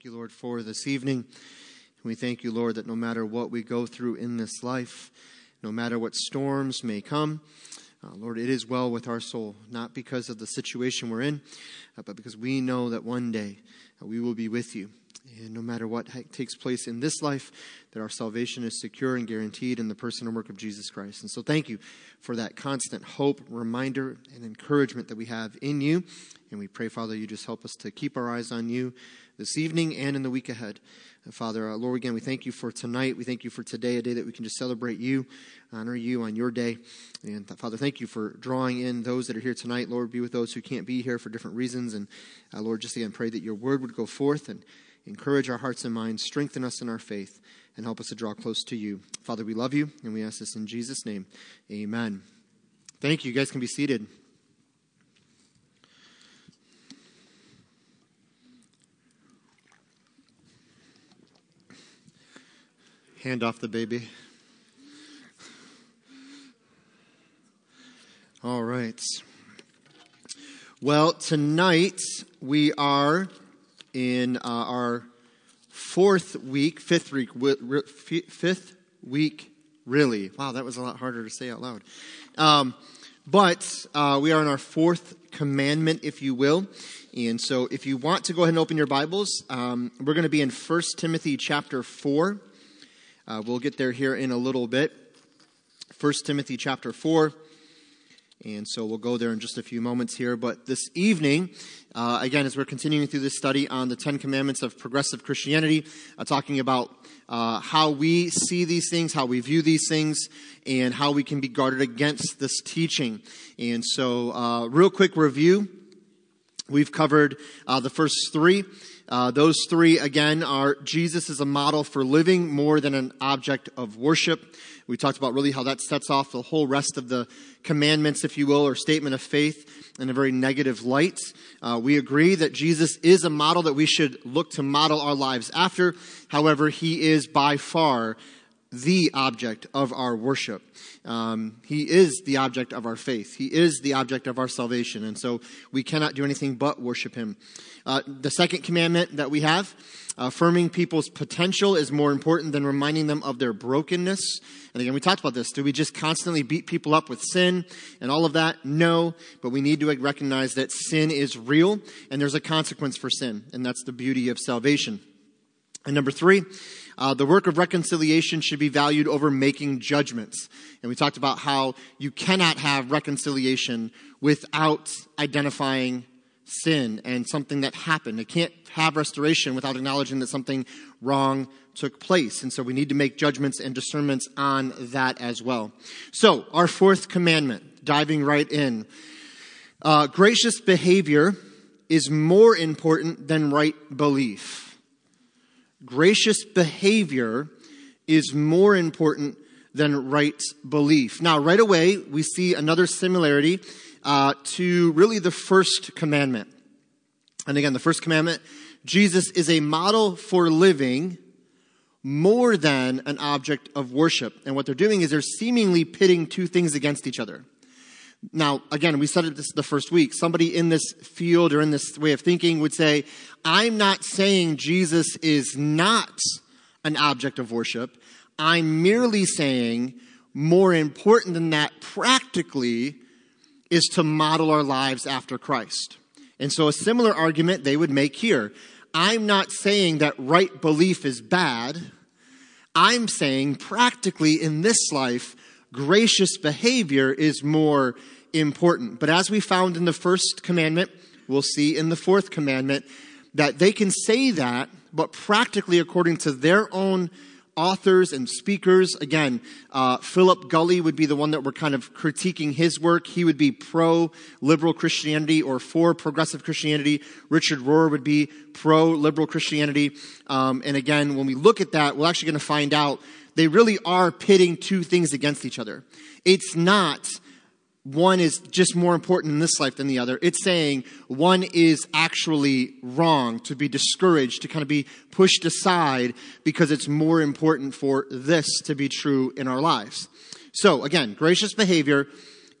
Thank you, Lord, for this evening. We thank you, Lord, that no matter what we go through in this life, no matter what storms may come, uh, Lord, it is well with our soul, not because of the situation we're in, uh, but because we know that one day uh, we will be with you. And no matter what takes place in this life, that our salvation is secure and guaranteed in the person and work of Jesus Christ. And so thank you for that constant hope, reminder, and encouragement that we have in you. And we pray, Father, you just help us to keep our eyes on you this evening and in the week ahead. And Father, uh, Lord, again, we thank you for tonight. We thank you for today, a day that we can just celebrate you, honor you on your day. And Father, thank you for drawing in those that are here tonight. Lord, be with those who can't be here for different reasons. And uh, Lord, just again, pray that your word would go forth and encourage our hearts and minds, strengthen us in our faith, and help us to draw close to you. Father, we love you, and we ask this in Jesus' name. Amen. Thank you. You guys can be seated. Hand off the baby. All right. Well, tonight we are in uh, our fourth week, fifth week, fifth week, really. Wow, that was a lot harder to say out loud. Um, but uh, we are in our fourth commandment, if you will. And so if you want to go ahead and open your Bibles, um, we're going to be in 1 Timothy chapter 4. Uh, we'll get there here in a little bit. 1 Timothy chapter 4. And so we'll go there in just a few moments here. But this evening, uh, again, as we're continuing through this study on the Ten Commandments of Progressive Christianity, uh, talking about uh, how we see these things, how we view these things, and how we can be guarded against this teaching. And so, uh, real quick review. We've covered uh, the first three. Uh, those three, again, are Jesus is a model for living more than an object of worship. We talked about really how that sets off the whole rest of the commandments, if you will, or statement of faith in a very negative light. Uh, we agree that Jesus is a model that we should look to model our lives after. However, he is by far the object of our worship. Um, he is the object of our faith. He is the object of our salvation. And so we cannot do anything but worship him. Uh, the second commandment that we have Affirming people's potential is more important than reminding them of their brokenness. And again, we talked about this. Do we just constantly beat people up with sin and all of that? No, but we need to recognize that sin is real and there's a consequence for sin. And that's the beauty of salvation. And number three, uh, the work of reconciliation should be valued over making judgments. And we talked about how you cannot have reconciliation without identifying sin and something that happened. It can't have restoration without acknowledging that something wrong took place. And so we need to make judgments and discernments on that as well. So, our fourth commandment, diving right in. Uh, gracious behavior is more important than right belief. Gracious behavior is more important than right belief. Now, right away, we see another similarity uh, to really the first commandment. And again, the first commandment Jesus is a model for living more than an object of worship. And what they're doing is they're seemingly pitting two things against each other. Now, again, we said this the first week. Somebody in this field or in this way of thinking would say, I'm not saying Jesus is not an object of worship. I'm merely saying more important than that practically is to model our lives after Christ. And so a similar argument they would make here. I'm not saying that right belief is bad. I'm saying practically in this life, gracious behavior is more important. But as we found in the first commandment, we'll see in the fourth commandment that they can say that, but practically according to their own authors and speakers. Again, uh, Philip Gulley would be the one that we're kind of critiquing his work. He would be pro liberal Christianity or for progressive Christianity. Richard Rohr would be pro liberal Christianity. Um, and again, when we look at that, we're actually going to find out they really are pitting two things against each other. It's not one is just more important in this life than the other. It's saying one is actually wrong, to be discouraged, to kind of be pushed aside because it's more important for this to be true in our lives. So again, gracious behavior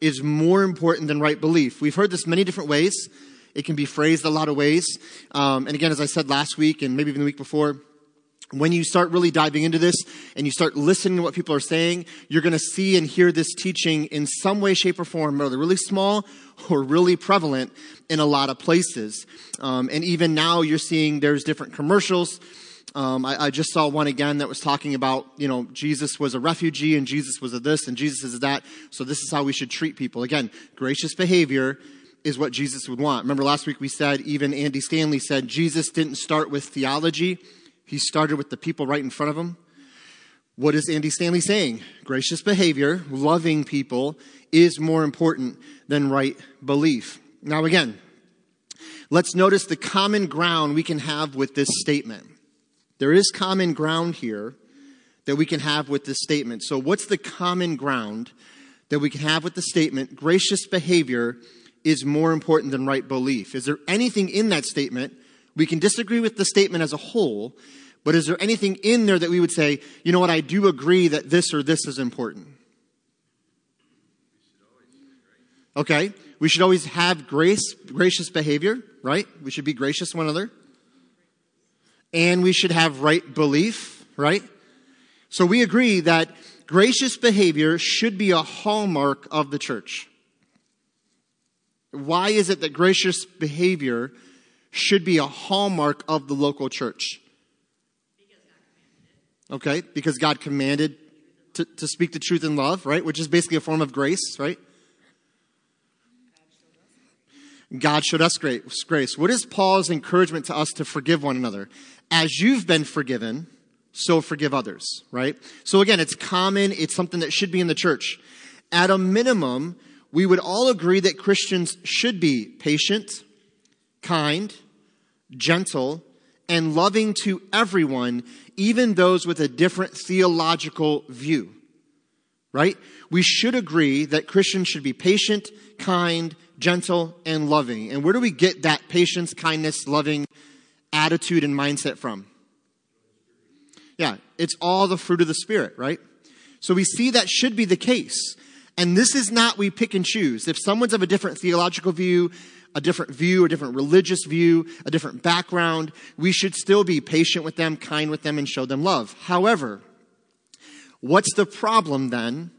is more important than right belief. We've heard this many different ways. It can be phrased a lot of ways. Um, and again, as I said last week and maybe even the week before, when you start really diving into this and you start listening to what people are saying, you're going to see and hear this teaching in some way, shape, or form, whether really small or really prevalent in a lot of places. Um, and even now, you're seeing there's different commercials. Um, I, I, just saw one again that was talking about, you know, Jesus was a refugee and Jesus was a this and Jesus is that. So this is how we should treat people. Again, gracious behavior is what Jesus would want. Remember last week we said, even Andy Stanley said, Jesus didn't start with theology. He started with the people right in front of him. What is Andy Stanley saying? Gracious behavior, loving people is more important than right belief. Now, again, let's notice the common ground we can have with this statement. There is common ground here that we can have with this statement. So, what's the common ground that we can have with the statement, gracious behavior is more important than right belief? Is there anything in that statement? We can disagree with the statement as a whole, but is there anything in there that we would say, you know what, I do agree that this or this is important? Okay, we should always have grace, gracious behavior, right? We should be gracious to one another. And we should have right belief, right? So we agree that gracious behavior should be a hallmark of the church. Why is it that gracious behavior should be a hallmark of the local church? Okay, because God commanded to, to speak the truth in love, right? Which is basically a form of grace, right? God showed us grace. What is Paul's encouragement to us to forgive one another? As you've been forgiven, so forgive others, right? So again, it's common. It's something that should be in the church. At a minimum, we would all agree that Christians should be patient, kind, gentle, and loving to everyone, even those with a different theological view. Right? We should agree that Christians should be patient, kind, gentle, and loving. And where do we get that patience, kindness, loving attitude and mindset from? Yeah, it's all the fruit of the Spirit, right? So we see that should be the case. And this is not we pick and choose. If someone's of a different theological view, a different view, a different religious view, a different background, we should still be patient with them, kind with them, and show them love. However, what's the problem then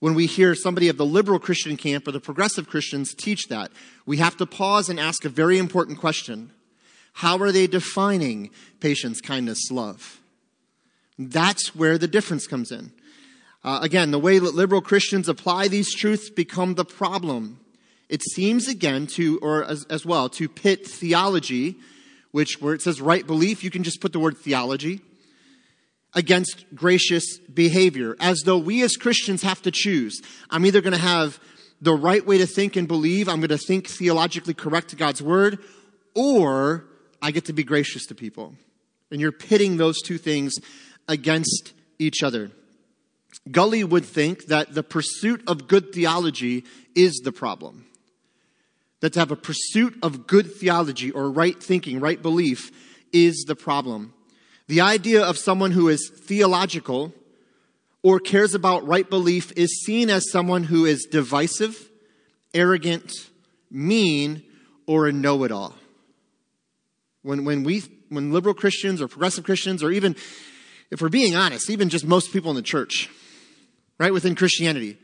when we hear somebody of the liberal Christian camp or the progressive Christians teach that? We have to pause and ask a very important question. How are they defining patience, kindness, love? That's where the difference comes in. Uh, again, the way that liberal Christians apply these truths become the problem it seems again to, or as, as well, to pit theology, which where it says right belief, you can just put the word theology, against gracious behavior, as though we as Christians have to choose. I'm either going to have the right way to think and believe, I'm going to think theologically correct to God's word, or I get to be gracious to people. And you're pitting those two things against each other. Gulley would think that the pursuit of good theology is the problem that to have a pursuit of good theology or right thinking, right belief is the problem. The idea of someone who is theological or cares about right belief is seen as someone who is divisive, arrogant, mean, or a know it all. When, when, we, when liberal Christians or progressive Christians, or even, if we're being honest, even just most people in the church, right, within Christianity,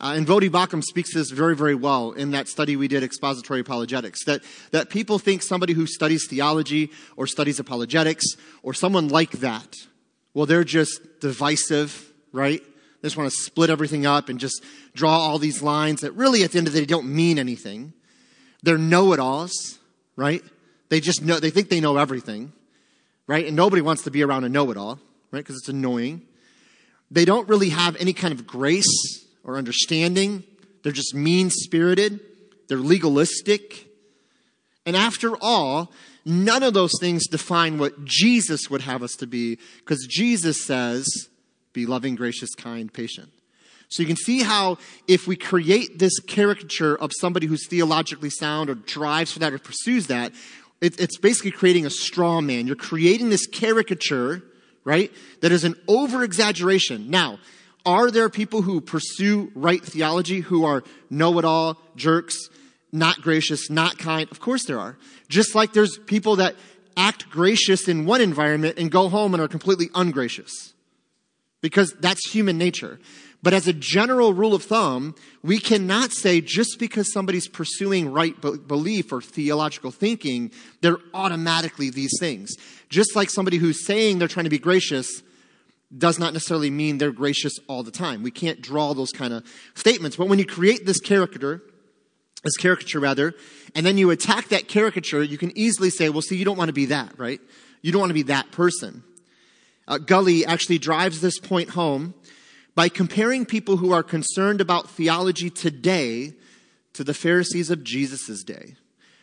uh, and Voddie Baucham speaks this very, very well in that study we did, Expository Apologetics, that, that people think somebody who studies theology or studies apologetics or someone like that, well, they're just divisive, right? They just want to split everything up and just draw all these lines that really at the end of the day don't mean anything. They're know-it-alls, right? They just know, they think they know everything, right? And nobody wants to be around a know-it-all, right? Because it's annoying. They don't really have any kind of grace or understanding. They're just mean spirited. They're legalistic. And after all, none of those things define what Jesus would have us to be because Jesus says, be loving, gracious, kind, patient. So you can see how if we create this caricature of somebody who's theologically sound or drives for that or pursues that, it's basically creating a straw man. You're creating this caricature, right, that is an over exaggeration. Now, are there people who pursue right theology who are know it all jerks not gracious, not kind? Of course there are. Just like there's people that act gracious in one environment and go home and are completely ungracious. Because that's human nature. But as a general rule of thumb, we cannot say just because somebody's pursuing right belief or theological thinking, they're automatically these things. Just like somebody who's saying they're trying to be gracious does not necessarily mean they're gracious all the time. We can't draw those kind of statements. But when you create this caricature, this caricature rather, and then you attack that caricature, you can easily say, well, see, you don't want to be that, right? You don't want to be that person. Uh, Gulley actually drives this point home by comparing people who are concerned about theology today to the Pharisees of Jesus' day.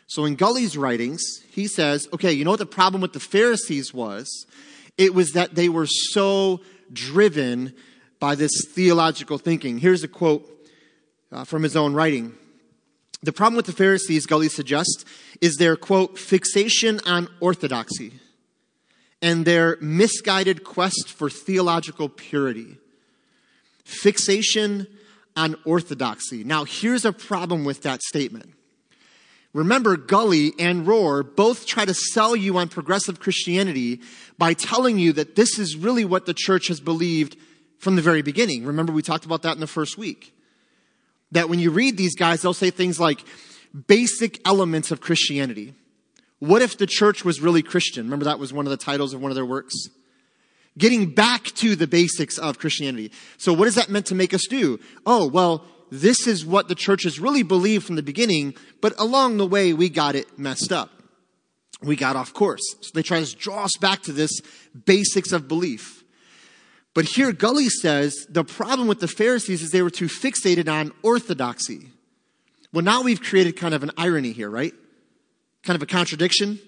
So in Gulley's writings, he says, okay, you know what the problem with the Pharisees was? It was that they were so driven by this theological thinking. Here's a quote uh, from his own writing. The problem with the Pharisees, Gulley suggests, is their quote, fixation on orthodoxy and their misguided quest for theological purity fixation on orthodoxy. Now, here's a problem with that statement. Remember, Gulley and Rohr both try to sell you on progressive Christianity by telling you that this is really what the church has believed from the very beginning. Remember, we talked about that in the first week. That when you read these guys, they'll say things like basic elements of Christianity. What if the church was really Christian? Remember, that was one of the titles of one of their works getting back to the basics of Christianity. So what is that meant to make us do? Oh, well, this is what the church has really believed from the beginning, but along the way we got it messed up. We got off course. So they try to draw us back to this basics of belief. But here Gulley says the problem with the Pharisees is they were too fixated on orthodoxy. Well, now we've created kind of an irony here, right? Kind of a contradiction.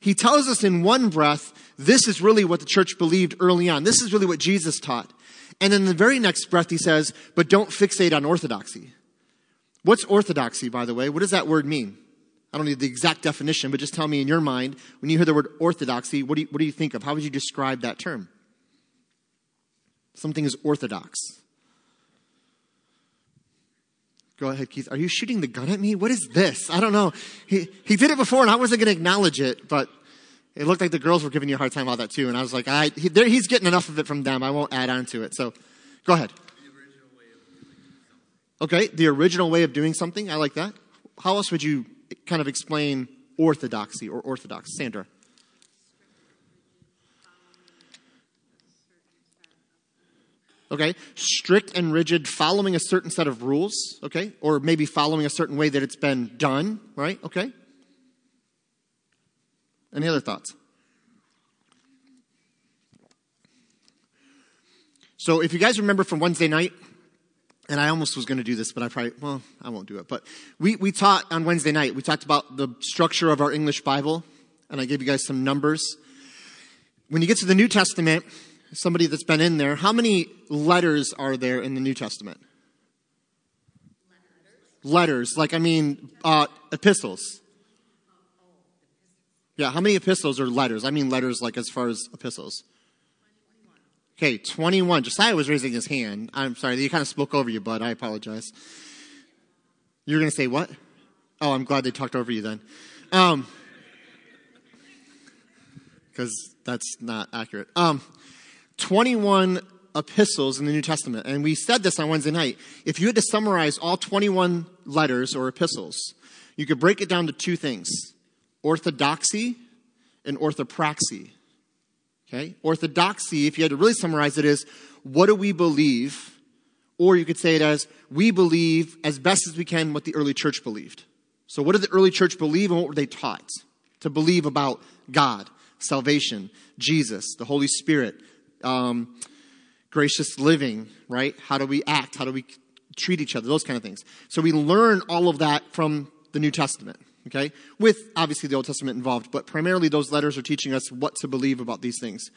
He tells us in one breath, this is really what the church believed early on. This is really what Jesus taught. And then the very next breath, he says, but don't fixate on orthodoxy. What's orthodoxy, by the way? What does that word mean? I don't need the exact definition, but just tell me in your mind, when you hear the word orthodoxy, what do you, what do you think of? How would you describe that term? Something is orthodox. Go ahead, Keith. Are you shooting the gun at me? What is this? I don't know. He, he did it before and I wasn't going to acknowledge it, but it looked like the girls were giving you a hard time about that too. And I was like, I, he, he's getting enough of it from them. I won't add on to it. So go ahead. Okay, the original way of doing something. I like that. How else would you kind of explain orthodoxy or orthodox? Sandra. okay? Strict and rigid, following a certain set of rules, okay? Or maybe following a certain way that it's been done, right? Okay? Any other thoughts? So, if you guys remember from Wednesday night, and I almost was going to do this, but I probably, well, I won't do it. But we, we taught on Wednesday night, we talked about the structure of our English Bible, and I gave you guys some numbers. When you get to the New Testament, somebody that's been in there, how many letters are there in the New Testament? Letters, letters like, I mean, uh, epistles. Yeah, how many epistles are letters? I mean, letters like as far as epistles. Okay, 21. Josiah was raising his hand. I'm sorry, you kind of spoke over you, bud. I apologize. You're going to say what? Oh, I'm glad they talked over you then. Um, because that's not accurate. Um, 21 epistles in the New Testament. And we said this on Wednesday night. If you had to summarize all 21 letters or epistles, you could break it down to two things orthodoxy and orthopraxy. Okay? Orthodoxy, if you had to really summarize it, is what do we believe? Or you could say it as we believe as best as we can what the early church believed. So, what did the early church believe and what were they taught? To believe about God, salvation, Jesus, the Holy Spirit, um, gracious living, right? How do we act? How do we treat each other? Those kind of things. So we learn all of that from the New Testament, okay? With obviously the Old Testament involved, but primarily those letters are teaching us what to believe about these things.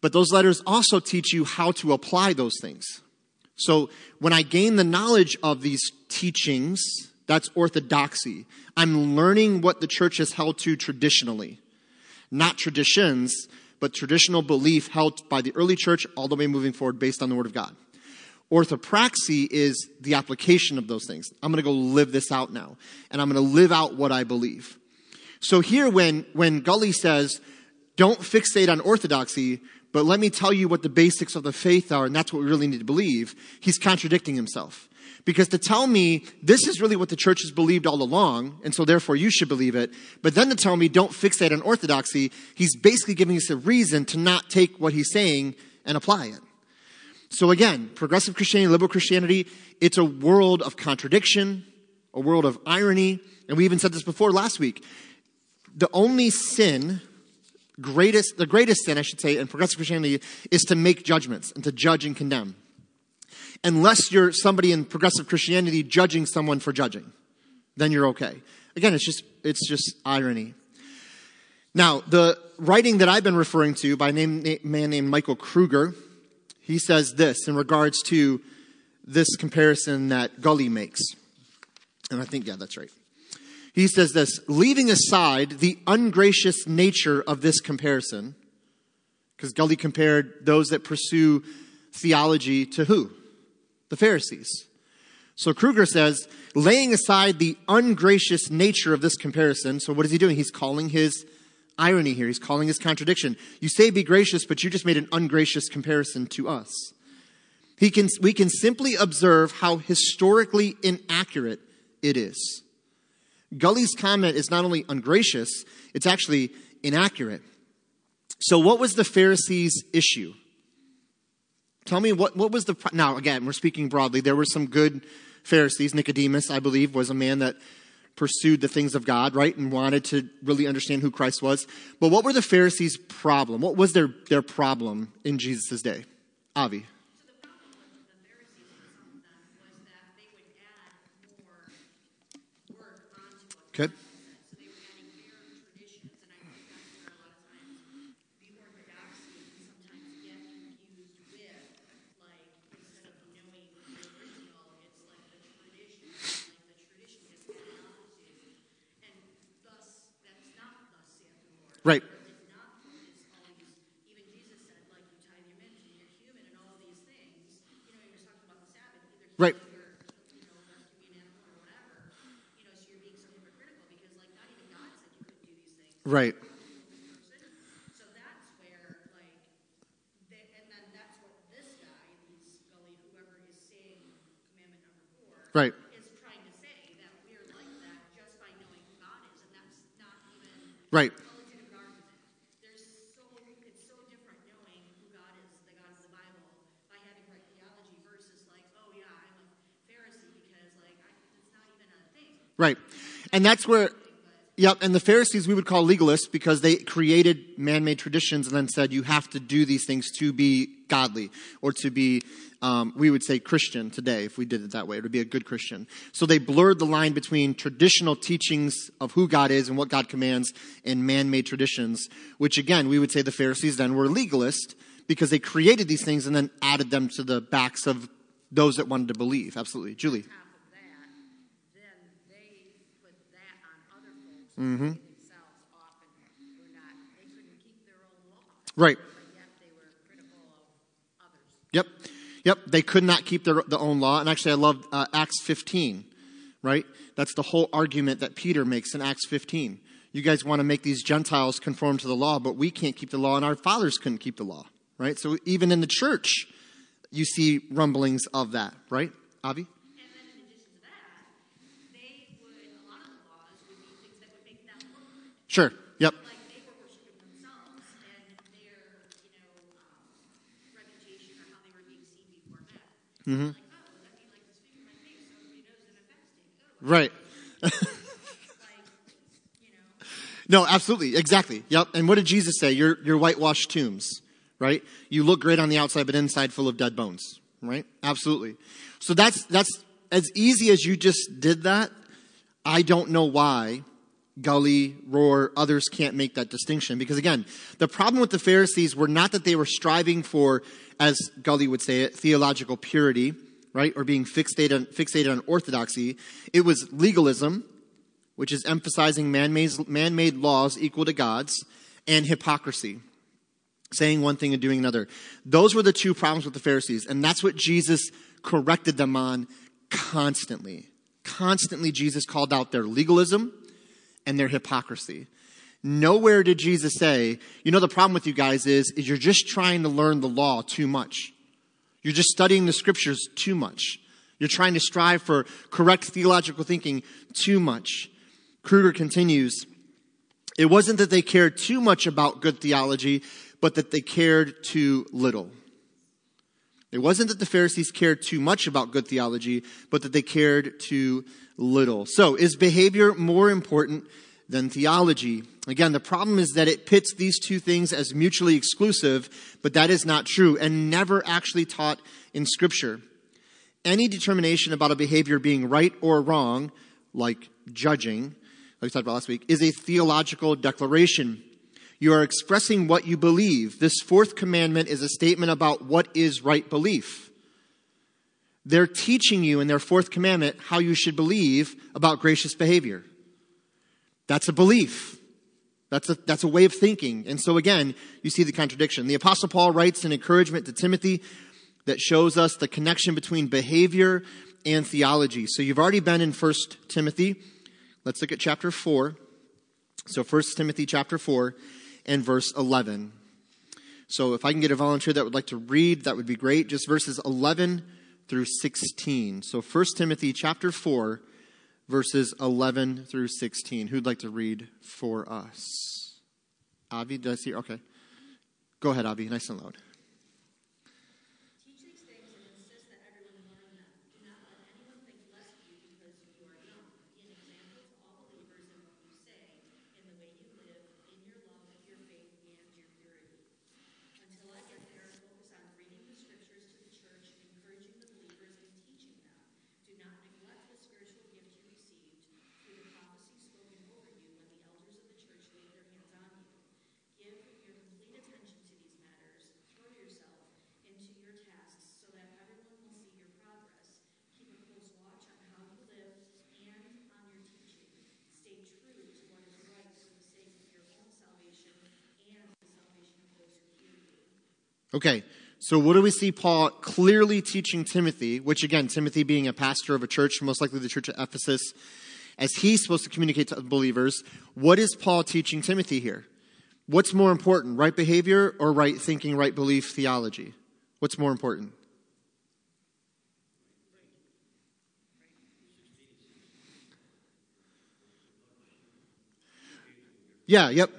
But those letters also teach you how to apply those things. So when I gain the knowledge of these teachings, that's orthodoxy. I'm learning what the church has held to traditionally, not traditions, but traditional belief held by the early church all the way moving forward based on the Word of God. Orthopraxy is the application of those things. I'm going to go live this out now, and I'm going to live out what I believe. So here, when, when Gulley says, don't fixate on orthodoxy, but let me tell you what the basics of the faith are, and that's what we really need to believe, he's contradicting himself. Because to tell me this is really what the church has believed all along, and so therefore you should believe it, but then to tell me don't fixate on orthodoxy, he's basically giving us a reason to not take what he's saying and apply it. So again, progressive Christianity, liberal Christianity, it's a world of contradiction, a world of irony, and we even said this before last week. The only sin, greatest, the greatest sin, I should say, in progressive Christianity is to make judgments and to judge and condemn unless you're somebody in progressive Christianity judging someone for judging. Then you're okay. Again, it's just, it's just irony. Now, the writing that I've been referring to by a man named Michael Kruger, he says this in regards to this comparison that Gulley makes. And I think, yeah, that's right. He says this leaving aside the ungracious nature of this comparison, because Gulley compared those that pursue theology to who? the Pharisees. So Kruger says, laying aside the ungracious nature of this comparison, so what is he doing? He's calling his irony here. He's calling this contradiction. You say be gracious, but you just made an ungracious comparison to us. He can, we can simply observe how historically inaccurate it is. Gulley's comment is not only ungracious, it's actually inaccurate. So, what was the Pharisees' issue? Tell me what, what was the. Now, again, we're speaking broadly. There were some good Pharisees. Nicodemus, I believe, was a man that pursued the things of God, right, and wanted to really understand who Christ was. But what were the Pharisees' problem? What was their, their problem in Jesus' day? Avi. Okay. Right. Right. Right. So that's where, like, they, and then that's what this guy, these Gulley, whoever is saying commandment number four, right. is trying to say that we're like that just by knowing who God is, and that's not even right. Right. And that's where, yep, and the Pharisees we would call legalists because they created man made traditions and then said you have to do these things to be godly or to be, um, we would say Christian today if we did it that way. It would be a good Christian. So they blurred the line between traditional teachings of who God is and what God commands and man made traditions, which again, we would say the Pharisees then were legalist because they created these things and then added them to the backs of those that wanted to believe. Absolutely. Julie. Mm-hmm. Right. Yep. Yep. They could not keep their, their own law. And actually, I love uh, Acts 15, right? That's the whole argument that Peter makes in Acts 15. You guys want to make these Gentiles conform to the law, but we can't keep the law, and our fathers couldn't keep the law, right? So even in the church, you see rumblings of that, right? Avi? Sure. Yep. Mm-hmm. Right. no, absolutely. Exactly. Yep. And what did Jesus say? You're, you're whitewashed tombs, right? You look great on the outside, but inside full of dead bones, right? Absolutely. So that's, that's as easy as you just did that. I don't know why Gulley, Rohr, others can't make that distinction. Because again, the problem with the Pharisees were not that they were striving for, as Gulley would say it, theological purity, right? Or being fixated on, fixated on orthodoxy. It was legalism, which is emphasizing man-made, man-made laws equal to God's, and hypocrisy, saying one thing and doing another. Those were the two problems with the Pharisees. And that's what Jesus corrected them on constantly. Constantly, Jesus called out their legalism and their hypocrisy. Nowhere did Jesus say, you know, the problem with you guys is, is you're just trying to learn the law too much. You're just studying the scriptures too much. You're trying to strive for correct theological thinking too much. Kruger continues, it wasn't that they cared too much about good theology, but that they cared too little. It wasn't that the Pharisees cared too much about good theology, but that they cared too little. So, is behavior more important than theology? Again, the problem is that it pits these two things as mutually exclusive, but that is not true and never actually taught in Scripture. Any determination about a behavior being right or wrong, like judging, like we talked about last week, is a theological declaration. You are expressing what you believe. This fourth commandment is a statement about what is right belief. They're teaching you in their fourth commandment how you should believe about gracious behavior. That's a belief. That's a, that's a way of thinking. And so again, you see the contradiction. The apostle Paul writes an encouragement to Timothy that shows us the connection between behavior and theology. So you've already been in 1 Timothy. Let's look at chapter 4. So 1 Timothy chapter 4 and verse 11. So if I can get a volunteer that would like to read, that would be great. Just verses 11 through 16. So 1 Timothy chapter 4, verses 11 through 16. Who'd like to read for us? Avi, does see? Okay. Go ahead, Avi. Nice and loud. Okay, so what do we see Paul clearly teaching Timothy, which again, Timothy being a pastor of a church, most likely the church at Ephesus, as he's supposed to communicate to believers, what is Paul teaching Timothy here? What's more important, right behavior or right thinking, right belief theology? What's more important? Yeah, yep.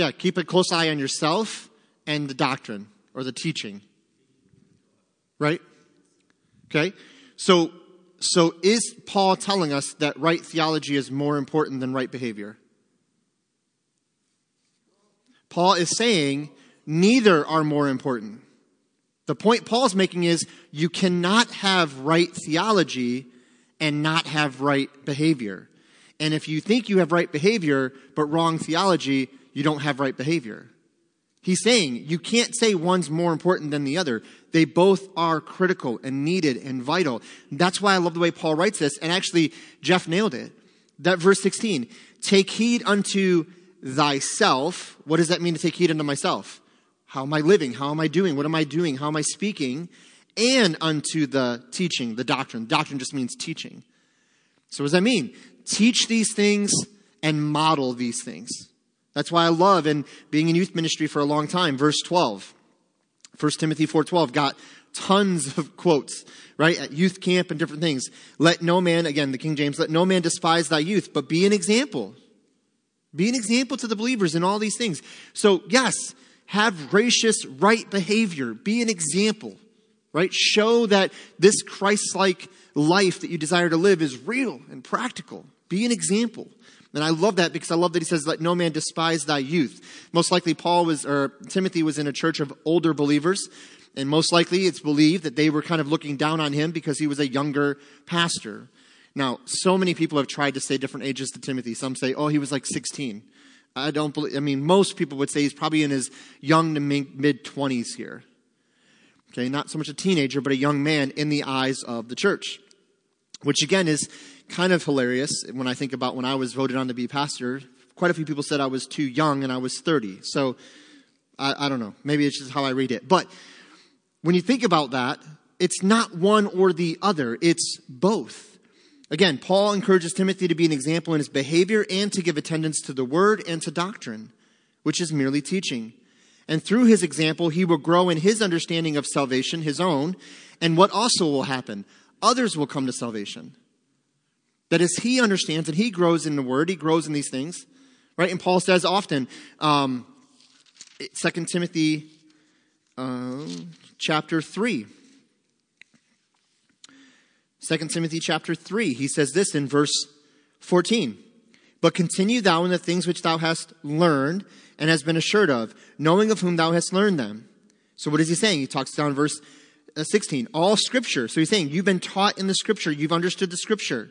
Yeah, keep a close eye on yourself and the doctrine or the teaching. Right? Okay? So so is Paul telling us that right theology is more important than right behavior? Paul is saying neither are more important. The point Paul's making is you cannot have right theology and not have right behavior. And if you think you have right behavior but wrong theology, you don't have right behavior. He's saying you can't say one's more important than the other. They both are critical and needed and vital. That's why I love the way Paul writes this. And actually, Jeff nailed it. That verse 16, take heed unto thyself. What does that mean to take heed unto myself? How am I living? How am I doing? What am I doing? How am I speaking? And unto the teaching, the doctrine. Doctrine just means teaching. So what does that mean? Teach these things and model these things. That's why I love and being in youth ministry for a long time. Verse 12. 1 Timothy 4:12 got tons of quotes, right? At youth camp and different things. Let no man, again, the King James, let no man despise thy youth, but be an example. Be an example to the believers in all these things. So, yes, have gracious, right behavior. Be an example, right? Show that this Christ like life that you desire to live is real and practical. Be an example. And I love that because I love that he says, let no man despise thy youth. Most likely Paul was, or Timothy was in a church of older believers. And most likely it's believed that they were kind of looking down on him because he was a younger pastor. Now, so many people have tried to say different ages to Timothy. Some say, oh, he was like 16. I don't believe, I mean, most people would say he's probably in his young to mid 20s here. Okay, not so much a teenager, but a young man in the eyes of the church. Which again is kind of hilarious when I think about when I was voted on to be pastor quite a few people said I was too young and I was 30. So I, I don't know. Maybe it's just how I read it. But when you think about that, it's not one or the other, it's both. Again, Paul encourages Timothy to be an example in his behavior and to give attendance to the word and to doctrine, which is merely teaching. And through his example, he will grow in his understanding of salvation, his own, and what also will happen. Others will come to salvation. That as he understands and he grows in the word, he grows in these things, right? And Paul says often, um, 2 Timothy uh, chapter 3. 2 Timothy chapter 3, he says this in verse 14. But continue thou in the things which thou hast learned and has been assured of, knowing of whom thou hast learned them. So what is he saying? He talks down verse uh, 16. All scripture. So he's saying, you've been taught in the scripture. You've understood the scripture.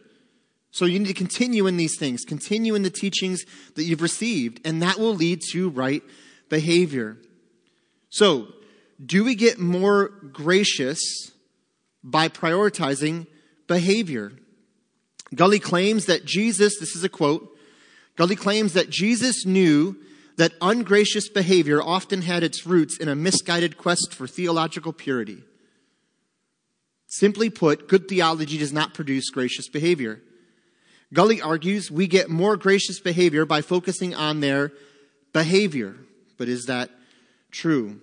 So you need to continue in these things. Continue in the teachings that you've received. And that will lead to right behavior. So, do we get more gracious by prioritizing behavior. Gulley claims that Jesus, this is a quote, Gulley claims that Jesus knew that ungracious behavior often had its roots in a misguided quest for theological purity. Simply put, good theology does not produce gracious behavior. Gulley argues we get more gracious behavior by focusing on their behavior. But is that true?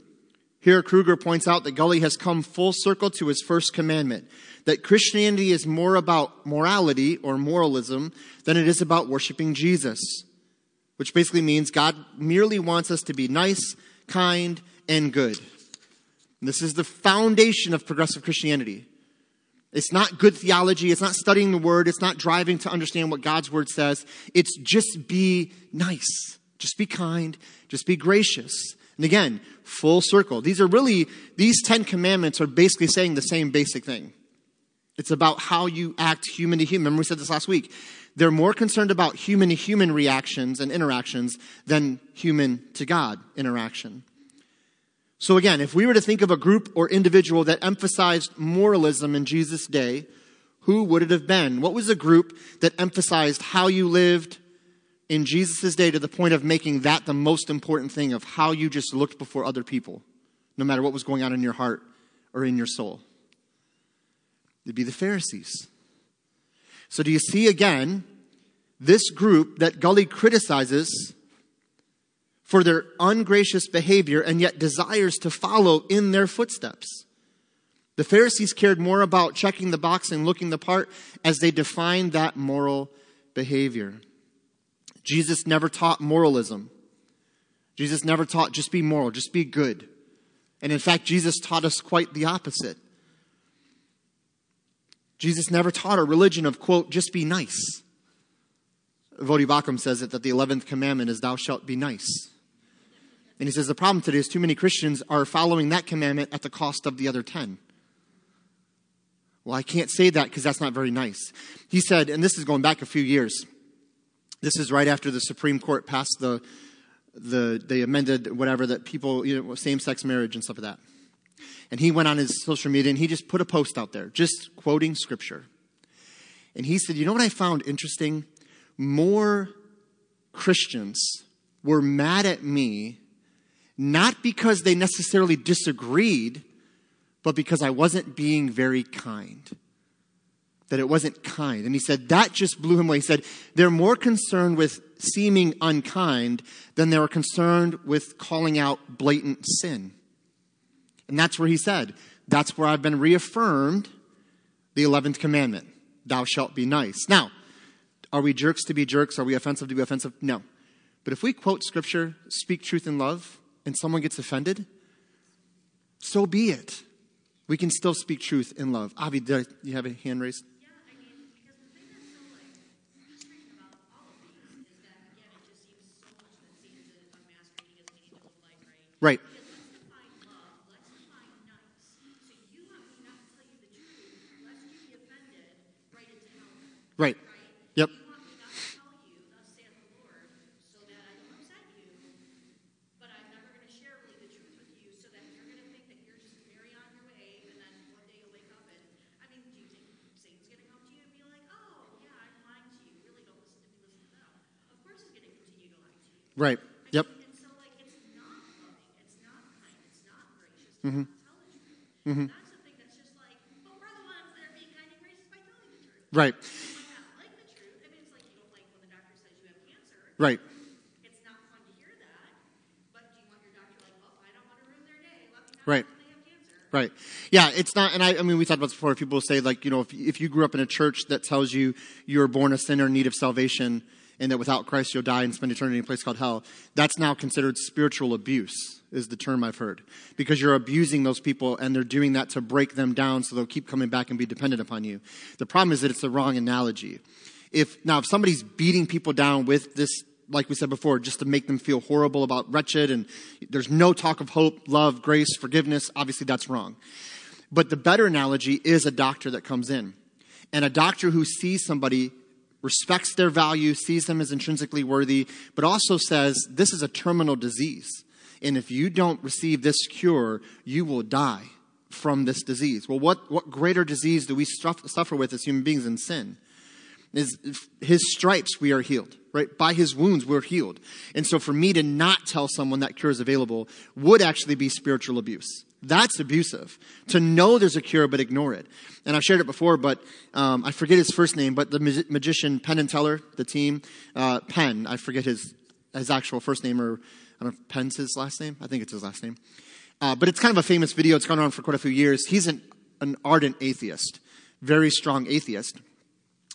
Here, Kruger points out that Gulley has come full circle to his first commandment that Christianity is more about morality or moralism than it is about worshiping Jesus, which basically means God merely wants us to be nice, kind, and good. And this is the foundation of progressive Christianity. It's not good theology. It's not studying the word. It's not driving to understand what God's word says. It's just be nice. Just be kind. Just be gracious. And again, full circle. These are really, these Ten Commandments are basically saying the same basic thing. It's about how you act human to human. Remember, we said this last week. They're more concerned about human to human reactions and interactions than human to God interaction. So, again, if we were to think of a group or individual that emphasized moralism in Jesus' day, who would it have been? What was a group that emphasized how you lived in Jesus' day to the point of making that the most important thing of how you just looked before other people, no matter what was going on in your heart or in your soul? It'd be the Pharisees. So, do you see again this group that Gulley criticizes for their ungracious behavior and yet desires to follow in their footsteps? The Pharisees cared more about checking the box and looking the part as they defined that moral behavior. Jesus never taught moralism. Jesus never taught just be moral, just be good. And in fact, Jesus taught us quite the opposite. Jesus never taught a religion of, quote, just be nice. Voddie Baucham says it that the 11th commandment is, thou shalt be nice. And he says the problem today is too many Christians are following that commandment at the cost of the other 10. Well, I can't say that because that's not very nice. He said, and this is going back a few years. This is right after the Supreme Court passed the, the they amended whatever that people, you know, same sex marriage and stuff like that. And he went on his social media and he just put a post out there, just quoting scripture. And he said, You know what I found interesting? More Christians were mad at me, not because they necessarily disagreed, but because I wasn't being very kind. That it wasn't kind. And he said, that just blew him away. He said, they're more concerned with seeming unkind than they were concerned with calling out blatant sin. And that's where he said, That's where I've been reaffirmed the 11th commandment Thou shalt be nice. Now, are we jerks to be jerks? Are we offensive to be offensive? No. But if we quote scripture, speak truth in love, and someone gets offended, so be it. We can still speak truth in love. Avi, did I, you have a hand raised? Right. Right. Yep. Right. Yep. And so, like, it's not loving, it's not kind, it's not gracious to not the truth. Mm-hmm. Something that's just like, but we're the ones that are being kind and gracious by telling the truth. Right. You like the truth. I mean, it's like you don't like when the doctor says you have cancer. Right. It's not fun to hear that. But do you want your doctor like, well, I don't want to ruin their day. Let me know Right. they have cancer. Right. Yeah, it's not, and I, I mean, we talked about this before. People say, like, you know, if, if you grew up in a church that tells you you're born a sinner in need of salvation and that without Christ you'll die and spend eternity in a place called hell, that's now considered spiritual abuse, is the term I've heard. Because you're abusing those people and they're doing that to break them down so they'll keep coming back and be dependent upon you. The problem is that it's the wrong analogy. If, now, if somebody's beating people down with this like we said before, just to make them feel horrible about wretched and there's no talk of hope, love, grace, forgiveness. Obviously, that's wrong. But the better analogy is a doctor that comes in. And a doctor who sees somebody, respects their value, sees them as intrinsically worthy, but also says, this is a terminal disease. And if you don't receive this cure, you will die from this disease. Well, what, what greater disease do we suffer with as human beings than sin? Is his stripes we are healed, right? By his wounds we're healed. And so for me to not tell someone that cure is available would actually be spiritual abuse. That's abusive. To know there's a cure but ignore it. And I've shared it before, but um, I forget his first name, but the mag- magician Penn and Teller, the team, uh, Penn, I forget his, his actual first name or I don't know if Penn's his last name. I think it's his last name. Uh, but it's kind of a famous video. It's gone on for quite a few years. He's an, an ardent atheist, very strong atheist.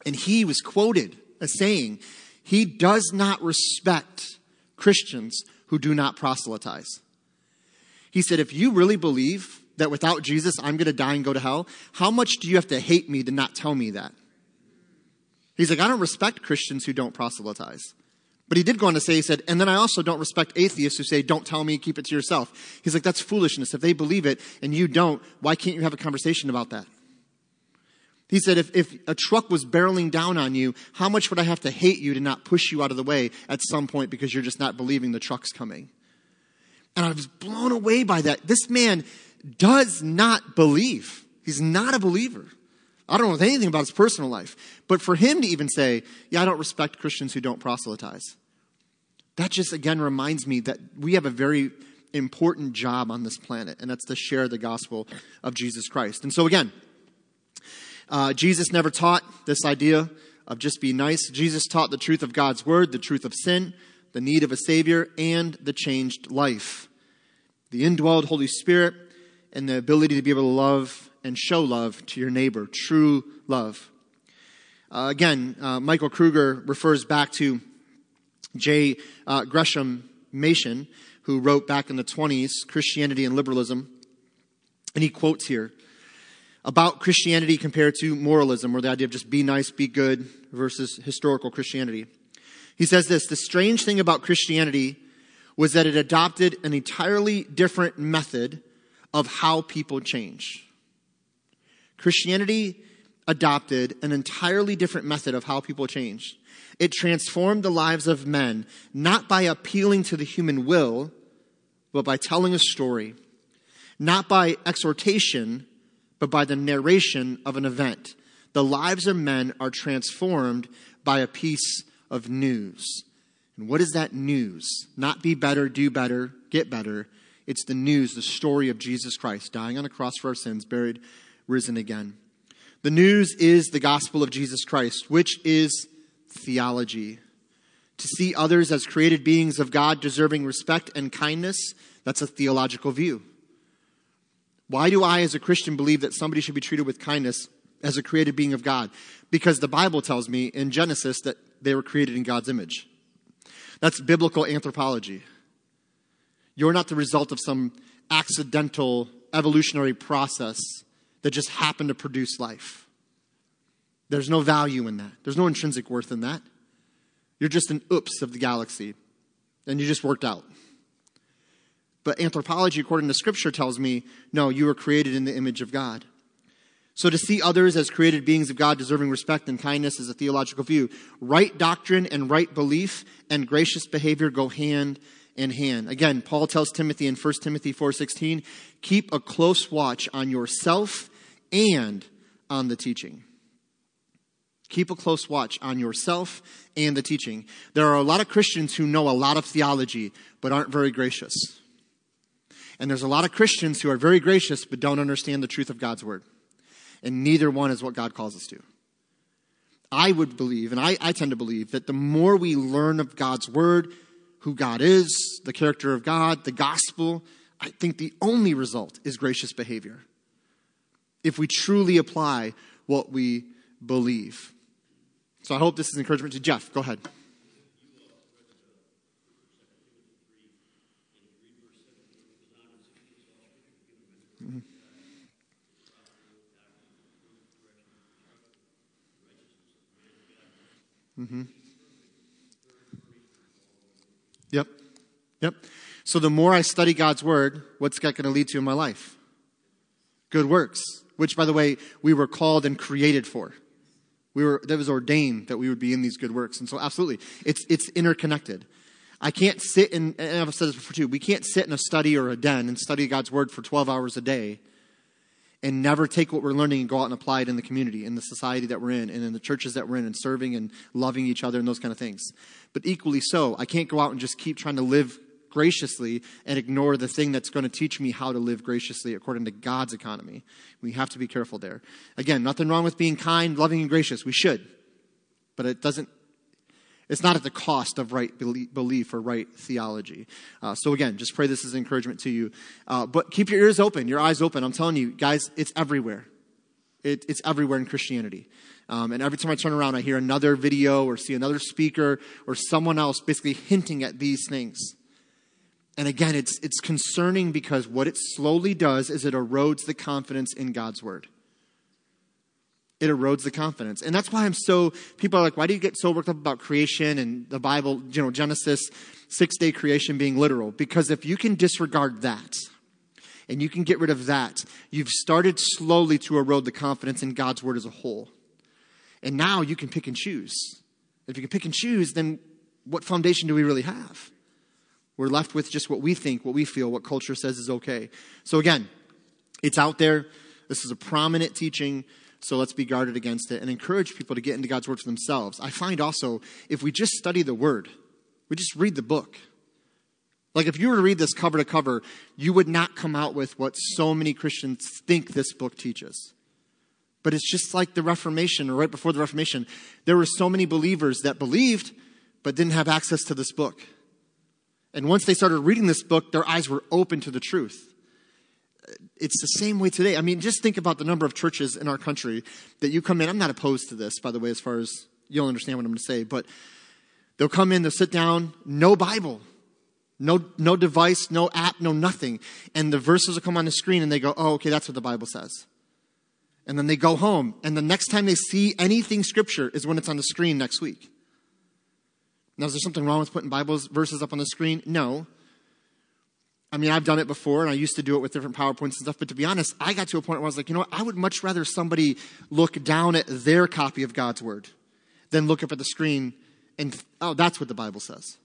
And he was quoted as saying, he does not respect Christians who do not proselytize. He said, if you really believe that without Jesus I'm going to die and go to hell, how much do you have to hate me to not tell me that? He's like, I don't respect Christians who don't proselytize. But he did go on to say, he said, and then I also don't respect atheists who say, don't tell me, keep it to yourself. He's like, that's foolishness. If they believe it and you don't, why can't you have a conversation about that? He said, if, if a truck was barreling down on you, how much would I have to hate you to not push you out of the way at some point because you're just not believing the truck's coming? And I was blown away by that. This man does not believe. He's not a believer. I don't know anything about his personal life. But for him to even say, yeah, I don't respect Christians who don't proselytize, that just again reminds me that we have a very important job on this planet, and that's to share the gospel of Jesus Christ. And so again, uh, Jesus never taught this idea of just be nice. Jesus taught the truth of God's word, the truth of sin, the need of a Savior, and the changed life. The indwelled Holy Spirit and the ability to be able to love and show love to your neighbor, true love. Uh, again, uh, Michael Kruger refers back to J. Uh, Gresham Machen, who wrote back in the 20s Christianity and Liberalism. And he quotes here about Christianity compared to moralism, or the idea of just be nice, be good, versus historical Christianity. He says this The strange thing about Christianity was that it adopted an entirely different method of how people change. Christianity adopted an entirely different method of how people change. It transformed the lives of men not by appealing to the human will, but by telling a story, not by exhortation, but by the narration of an event. The lives of men are transformed by a piece of news. And what is that news? Not be better, do better, get better. It's the news, the story of Jesus Christ dying on a cross for our sins, buried, risen again. The news is the gospel of Jesus Christ, which is theology. To see others as created beings of God deserving respect and kindness, that's a theological view. Why do I, as a Christian, believe that somebody should be treated with kindness as a created being of God? Because the Bible tells me in Genesis that they were created in God's image. That's biblical anthropology. You're not the result of some accidental evolutionary process that just happened to produce life. There's no value in that. There's no intrinsic worth in that. You're just an oops of the galaxy, and you just worked out. But anthropology, according to Scripture, tells me no, you were created in the image of God. So to see others as created beings of God deserving respect and kindness is a theological view. Right doctrine and right belief and gracious behavior go hand in hand. Again, Paul tells Timothy in 1 Timothy 4:16, keep a close watch on yourself and on the teaching. Keep a close watch on yourself and the teaching. There are a lot of Christians who know a lot of theology, but aren't very gracious. And there's a lot of Christians who are very gracious, but don't understand the truth of God's word. And neither one is what God calls us to. I would believe, and I, I tend to believe, that the more we learn of God's word, who God is, the character of God, the gospel, I think the only result is gracious behavior. If we truly apply what we believe. So I hope this is encouragement to Jeff. Go ahead. Mm-hmm. Yep. Yep. So the more I study God's word, what's that going to lead to in my life? Good works, which, by the way, we were called and created for. We were, that was ordained that we would be in these good works. And so absolutely, it's, it's interconnected. I can't sit in, and I've said this before too, we can't sit in a study or a den and study God's word for 12 hours a day and never take what we're learning and go out and apply it in the community, in the society that we're in, and in the churches that we're in, and serving and loving each other and those kind of things. But equally so, I can't go out and just keep trying to live graciously and ignore the thing that's going to teach me how to live graciously according to God's economy. We have to be careful there. Again, nothing wrong with being kind, loving, and gracious. We should. But it doesn't it's not at the cost of right belief or right theology. Uh, so again, just pray this is encouragement to you. Uh, but keep your ears open, your eyes open. I'm telling you, guys, it's everywhere. It, it's everywhere in Christianity. Um, and every time I turn around, I hear another video or see another speaker or someone else basically hinting at these things. And again, it's, it's concerning because what it slowly does is it erodes the confidence in God's word. It erodes the confidence. And that's why I'm so, people are like, why do you get so worked up about creation and the Bible, you know, Genesis, six day creation being literal? Because if you can disregard that, and you can get rid of that, you've started slowly to erode the confidence in God's word as a whole. And now you can pick and choose. If you can pick and choose, then what foundation do we really have? We're left with just what we think, what we feel, what culture says is okay. So again, it's out there. This is a prominent teaching. So let's be guarded against it and encourage people to get into God's word for themselves. I find also, if we just study the word, we just read the book. Like if you were to read this cover to cover, you would not come out with what so many Christians think this book teaches. But it's just like the Reformation or right before the Reformation. There were so many believers that believed but didn't have access to this book. And once they started reading this book, their eyes were open to the truth. It's the same way today. I mean, just think about the number of churches in our country that you come in. I'm not opposed to this, by the way, as far as you'll understand what I'm going to say, but they'll come in, they'll sit down, no Bible, no, no device, no app, no nothing. And the verses will come on the screen and they go, oh, okay, that's what the Bible says. And then they go home, and the next time they see anything scripture is when it's on the screen next week. Now, is there something wrong with putting Bibles verses up on the screen? No. I mean, I've done it before, and I used to do it with different PowerPoints and stuff. But to be honest, I got to a point where I was like, you know what? I would much rather somebody look down at their copy of God's Word than look up at the screen and, oh, that's what the Bible says.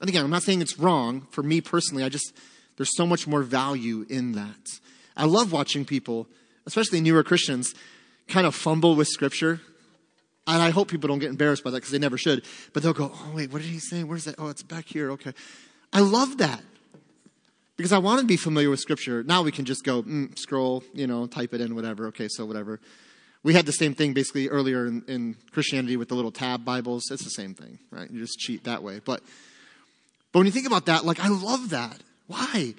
And again, I'm not saying it's wrong. For me personally, I just, there's so much more value in that. I love watching people, especially newer Christians, kind of fumble with Scripture. And I hope people don't get embarrassed by that because they never should. But they'll go, oh, wait, what did he say? Where's that? Oh, it's back here. Okay. I love that because I want to be familiar with Scripture. Now we can just go, mm, scroll, you know, type it in, whatever. Okay, so whatever. We had the same thing basically earlier in, in Christianity with the little tab Bibles. It's the same thing, right? You just cheat that way. But, but when you think about that, like, I love that. Why?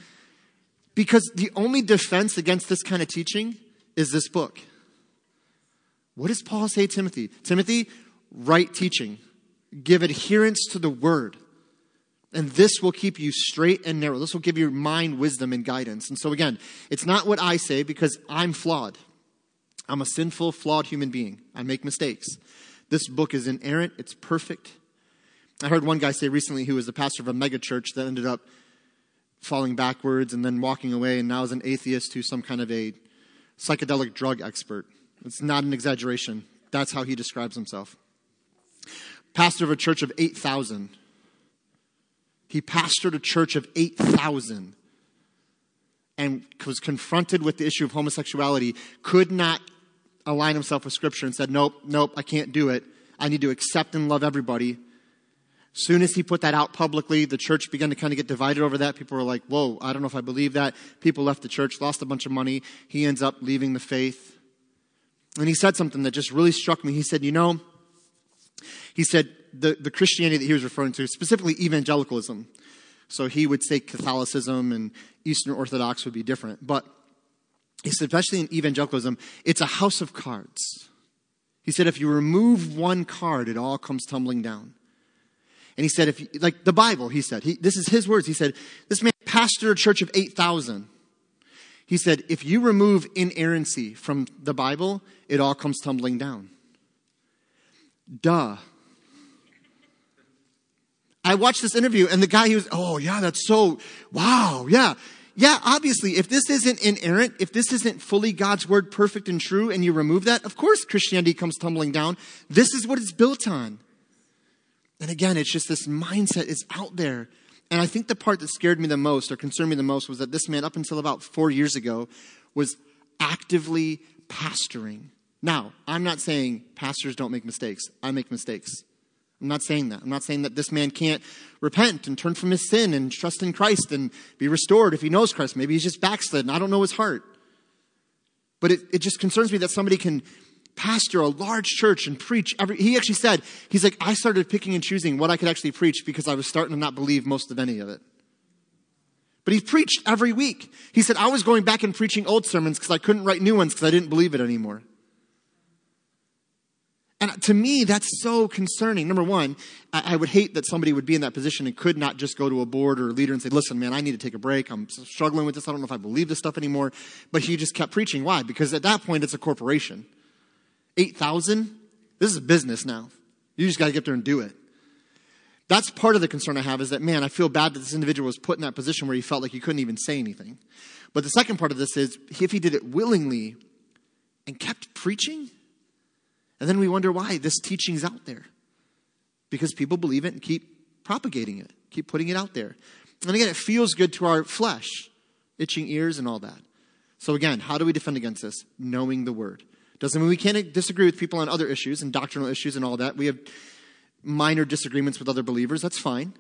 Because the only defense against this kind of teaching is this book. What does Paul say Timothy? Timothy, right teaching. Give adherence to the word. And this will keep you straight and narrow. This will give your mind wisdom and guidance. And so, again, it's not what I say because I'm flawed. I'm a sinful, flawed human being. I make mistakes. This book is inerrant, it's perfect. I heard one guy say recently who was the pastor of a megachurch that ended up falling backwards and then walking away and now is an atheist who's some kind of a psychedelic drug expert. It's not an exaggeration. That's how he describes himself. Pastor of a church of 8,000. He pastored a church of 8,000 and was confronted with the issue of homosexuality, could not align himself with Scripture and said, Nope, nope, I can't do it. I need to accept and love everybody. Soon as he put that out publicly, the church began to kind of get divided over that. People were like, Whoa, I don't know if I believe that. People left the church, lost a bunch of money. He ends up leaving the faith. And he said something that just really struck me. He said, You know, he said, the, the Christianity that he was referring to, specifically evangelicalism. So he would say Catholicism and Eastern Orthodox would be different. But he said, especially in evangelicalism, it's a house of cards. He said, if you remove one card, it all comes tumbling down. And he said, if you, like the Bible, he said, he, this is his words. He said, this man pastored a church of 8,000. He said, if you remove inerrancy from the Bible, it all comes tumbling down. Duh. I watched this interview and the guy, he was, oh yeah, that's so, wow, yeah. Yeah, obviously, if this isn't inerrant, if this isn't fully God's word, perfect and true, and you remove that, of course Christianity comes tumbling down. This is what it's built on. And again, it's just this mindset is out there. And I think the part that scared me the most or concerned me the most was that this man, up until about four years ago, was actively pastoring. Now, I'm not saying pastors don't make mistakes. I make mistakes. I'm not saying that. I'm not saying that this man can't repent and turn from his sin and trust in Christ and be restored if he knows Christ. Maybe he's just backslidden. I don't know his heart. But it, it just concerns me that somebody can pastor a large church and preach every he actually said he's like i started picking and choosing what i could actually preach because i was starting to not believe most of any of it but he preached every week he said i was going back and preaching old sermons because i couldn't write new ones because i didn't believe it anymore and to me, that's so concerning. Number one, I would hate that somebody would be in that position and could not just go to a board or a leader and say, listen, man, I need to take a break. I'm struggling with this. I don't know if I believe this stuff anymore. But he just kept preaching. Why? Because at that point, it's a corporation. 8,000? This is a business now. You just got to get there and do it. That's part of the concern I have is that, man, I feel bad that this individual was put in that position where he felt like he couldn't even say anything. But the second part of this is if he did it willingly and kept preaching, and then we wonder why this teaching's out there. Because people believe it and keep propagating it, keep putting it out there. And again, it feels good to our flesh, itching ears and all that. So again, how do we defend against this? Knowing the word. Doesn't mean we can't disagree with people on other issues and doctrinal issues and all that. We have minor disagreements with other believers. That's fine.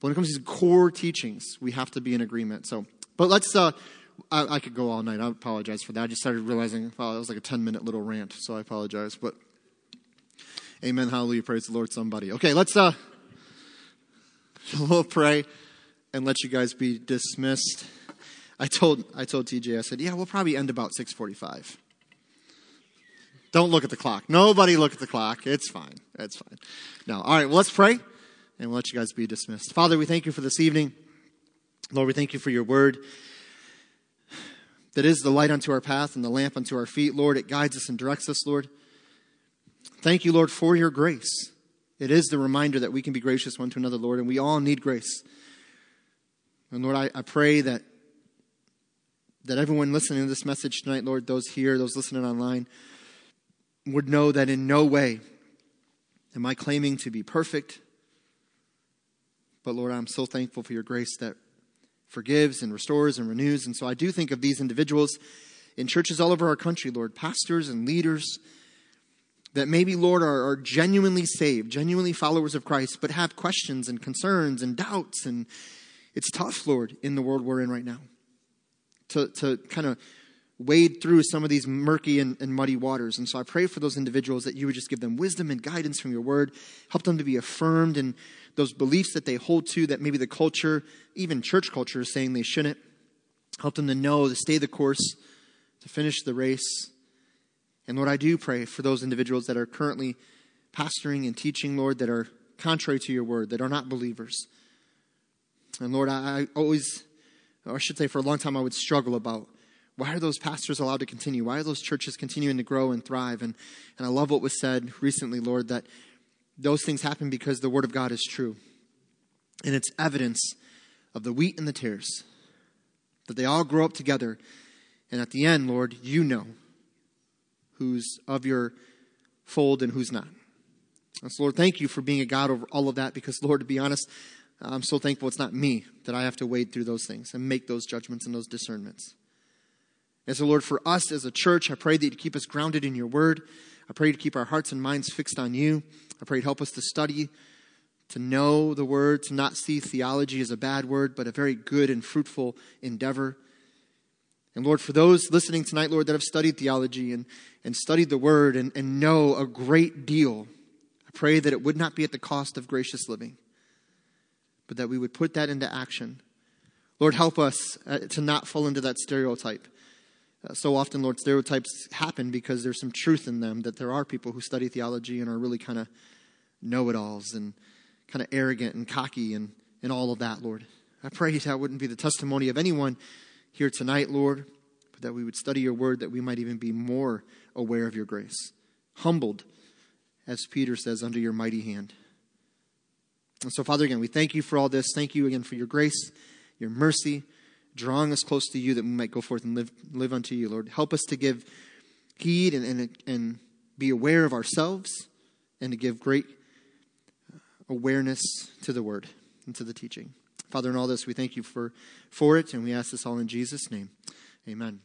But when it comes to these core teachings, we have to be in agreement. So, but let's, uh, I, I, could go all night. I apologize for that. I just started realizing, wow, that was like a 10 minute little rant. So I apologize. But Amen. Hallelujah. Praise the Lord, somebody. Okay, let's uh we'll pray and let you guys be dismissed. I told I told TJ, I said, yeah, we'll probably end about six forty five. Don't look at the clock. Nobody look at the clock. It's fine. It's fine. No. All right, well, let's pray and we'll let you guys be dismissed. Father, we thank you for this evening. Lord, we thank you for your word that is the light unto our path and the lamp unto our feet. Lord, it guides us and directs us, Lord. Thank you, Lord, for your grace. It is the reminder that we can be gracious one to another, Lord, and we all need grace. And Lord, I, I pray that that everyone listening to this message tonight, Lord, those here, those listening online, would know that in no way am I claiming to be perfect. But Lord, I'm so thankful for your grace that forgives and restores and renews. And so I do think of these individuals in churches all over our country, Lord, pastors and leaders that maybe, Lord, are, are, genuinely saved, genuinely followers of Christ, but have questions and concerns and doubts. And it's tough, Lord, in the world we're in right now to, to kind of wade through some of these murky and, and muddy waters. And so I pray for those individuals that you would just give them wisdom and guidance from your word, help them to be affirmed in those beliefs that they hold to that maybe the culture, even church culture, is saying they shouldn't. Help them to know, to stay the course, to finish the race and Lord, I do pray for those individuals that are currently pastoring and teaching, Lord, that are contrary to your word, that are not believers. And Lord, I always, or I should say for a long time, I would struggle about why are those pastors allowed to continue? Why are those churches continuing to grow and thrive? And, and I love what was said recently, Lord, that those things happen because the word of God is true. And it's evidence of the wheat and the tares, that they all grow up together. And at the end, Lord, you know who's of your fold and who's not. And so, Lord, thank you for being a God over all of that because, Lord, to be honest, I'm so thankful it's not me that I have to wade through those things and make those judgments and those discernments. As the Lord, for us as a church, I pray that you'd keep us grounded in your word. I pray to keep our hearts and minds fixed on you. I pray to help us to study, to know the word, to not see theology as a bad word, but a very good and fruitful endeavor. And Lord, for those listening tonight, Lord, that have studied theology and, and studied the word and, and know a great deal, I pray that it would not be at the cost of gracious living, but that we would put that into action. Lord, help us uh, to not fall into that stereotype. Uh, so often, Lord, stereotypes happen because there's some truth in them that there are people who study theology and are really kind of know it alls and kind of arrogant and cocky and, and all of that, Lord. I pray that wouldn't be the testimony of anyone here tonight, Lord, but that we would study your word, that we might even be more aware of your grace, humbled, as Peter says, under your mighty hand. And so, Father, again, we thank you for all this. Thank you again for your grace, your mercy, drawing us close to you that we might go forth and live, live unto you, Lord. Help us to give heed and, and, and be aware of ourselves and to give great awareness to the word and to the teaching. Father, in all this, we thank you for, for it, and we ask this all in Jesus' name. Amen.